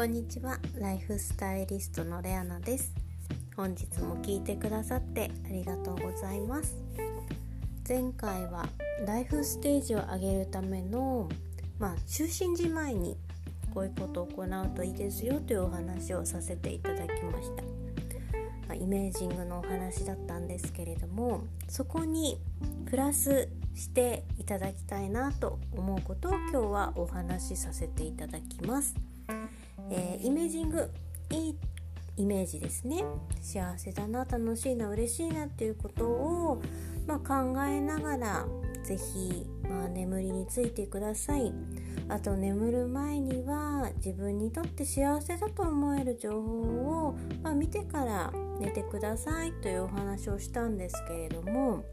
こんにちは。ライフスタイリストのレアナです。本日も聞いてくださってありがとうございます。前回はライフステージを上げるためのまあ就寝時前にこういうことを行うといいですよというお話をさせていただきました、ま、イメージングのお話だったんですけれどもそこにプラスしていただきたいなと思うことを今日はお話しさせていただきます。えー、イメージングいいイメージですね。幸せだな楽しいな嬉しいなっていうことを、まあ、考えながら是非、まあ、眠りについてください。あと眠る前には自分にとって幸せだと思える情報を、まあ、見てから寝てくださいというお話をしたんですけれども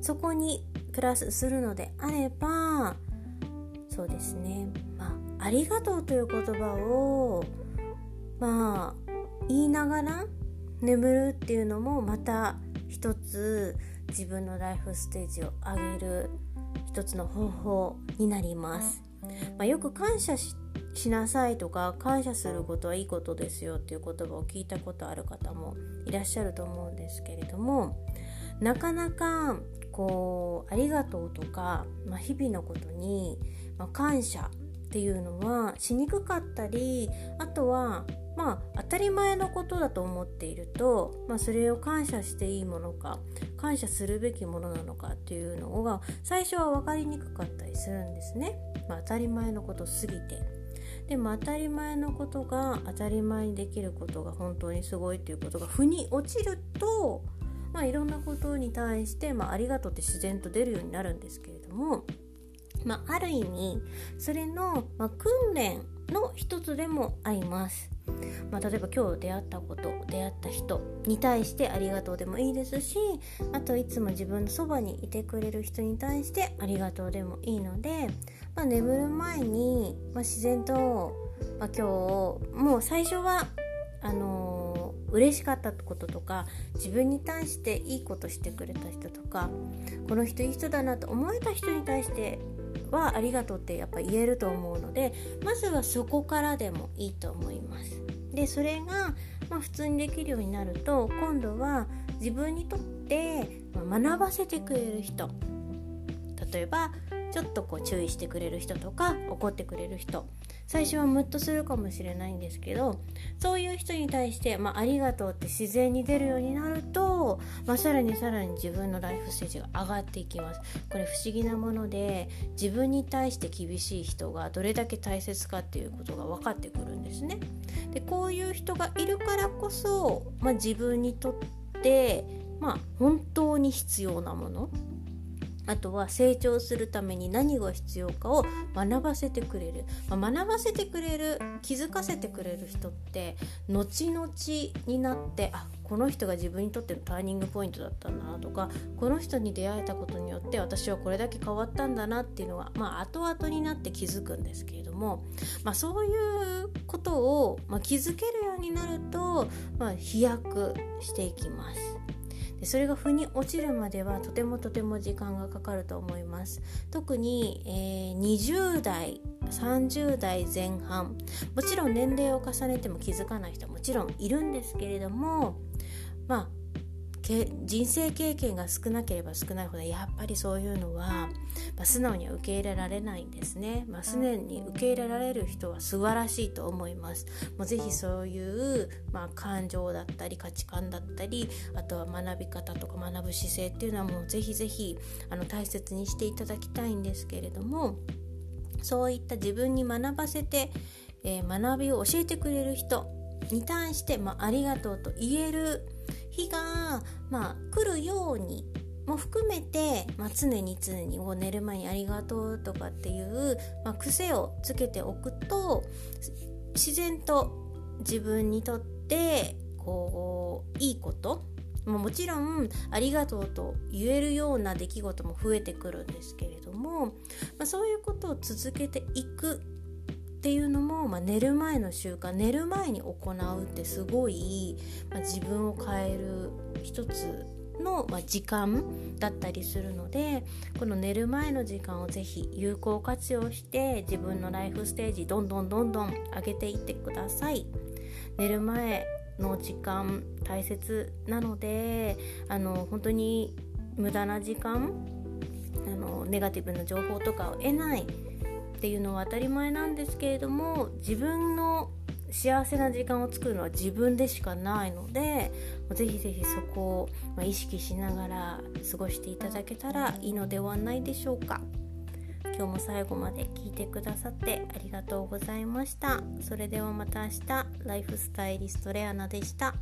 そこにプラスするのであればそうですね。まあありがとうという言葉をまあ言いながら眠るっていうのもまた一つ自分のライフステージを上げる一つの方法になります、まあ、よく感謝しなさいとか感謝することはいいことですよっていう言葉を聞いたことある方もいらっしゃると思うんですけれどもなかなかこうありがとうとか、まあ、日々のことに、まあ、感謝っていうのはしにくかったりあとはまあ当たり前のことだと思っていると、まあ、それを感謝していいものか感謝するべきものなのかっていうのが最初は分かりにくかったりするんですね、まあ、当たり前のことすぎて。でも当たり前のことが当たり前にできることが本当にすごいっていうことが腑に落ちるとまあ、いろんなことに対して、まあ、ありがとうって自然と出るようになるんですけれども、まあ、ある意味それの、まあ、訓練の一つでもあります。まあ、例えば今日出会ったこと出会った人に対してありがとうでもいいですしあといつも自分のそばにいてくれる人に対してありがとうでもいいので、まあ、眠る前に、まあ、自然と、まあ、今日もう最初はあのー、嬉しかったこととか自分に対していいことしてくれた人とかこの人いい人だなと思えた人に対してはありがとうってやっぱ言えると思うのでまずはそこからでもいいと思います。でそれが、まあ、普通にできるようになると今度は自分にとって学ばせてくれる人例えばちょっとこう注意してくれる人とか怒ってくれる人最初はムッとするかもしれないんですけどそういう人に対して、まあ、ありがとうって自然に出るようになると、まあ、さらにさらに自分のライフステージが上がっていきます。これ不思議なもので自分に対して厳しい人がどれだけ大切かっていうことが分かってくるんですね。でこういう人がいるからこそ、まあ、自分にとってまあ本当に必要なものあとは成長するために何が必要かを学ばせてくれる、まあ、学ばせてくれる気づかせてくれる人って後々になってあこの人が自分にとってのターニングポイントだったんだなとかこの人に出会えたことによって私はこれだけ変わったんだなっていうのは、まあ、後々になって気づくんですけれども、まあ、そういうことを、まあ、気づけるようになると、まあ、飛躍していきます。でそれが腑に落ちるまではとてもとても時間がかかると思います。特に、えー、20代30代前半もちろん年齢を重ねても気づかない人もちろんいるんですけれどもまあけ人生経験が少なければ少ないほどやっぱりそういうのは、まあ、素直には受け入れられないんですね、まあ、素直に受け入れられる人は素晴らしいと思います。もうぜひそういう、まあ、感情だったり価値観だったりあとは学び方とか学ぶ姿勢っていうのはもうぜひぜひあの大切にしていただきたいんですけれどもそういった自分に学ばせて、えー、学びを教えてくれる人に対して、まあ、ありがとうと言える日が、まあ、来るようにも含めて、まあ、常に常にこう寝る前にありがとうとかっていう、まあ、癖をつけておくと自然と自分にとってこういいことももちろんありがとうと言えるような出来事も増えてくるんですけれども、まあ、そういうことを続けていくっていうのも、まあ、寝る前の習慣寝る前に行うってすごい、まあ、自分を変える一つの、まあ、時間だったりするのでこの寝る前の時間をぜひ有効活用して自分のライフステージどんどんどんどん上げていってください。寝る前の時間大切なのであの本当に無駄な時間あのネガティブな情報とかを得ないっていうのは当たり前なんですけれども自分の幸せな時間を作るのは自分でしかないのでぜひぜひそこを意識しながら過ごしていただけたらいいのではないでしょうか今日も最後まで聞いてくださってありがとうございましたそれではまた明日ライフスタイリストレアナでした。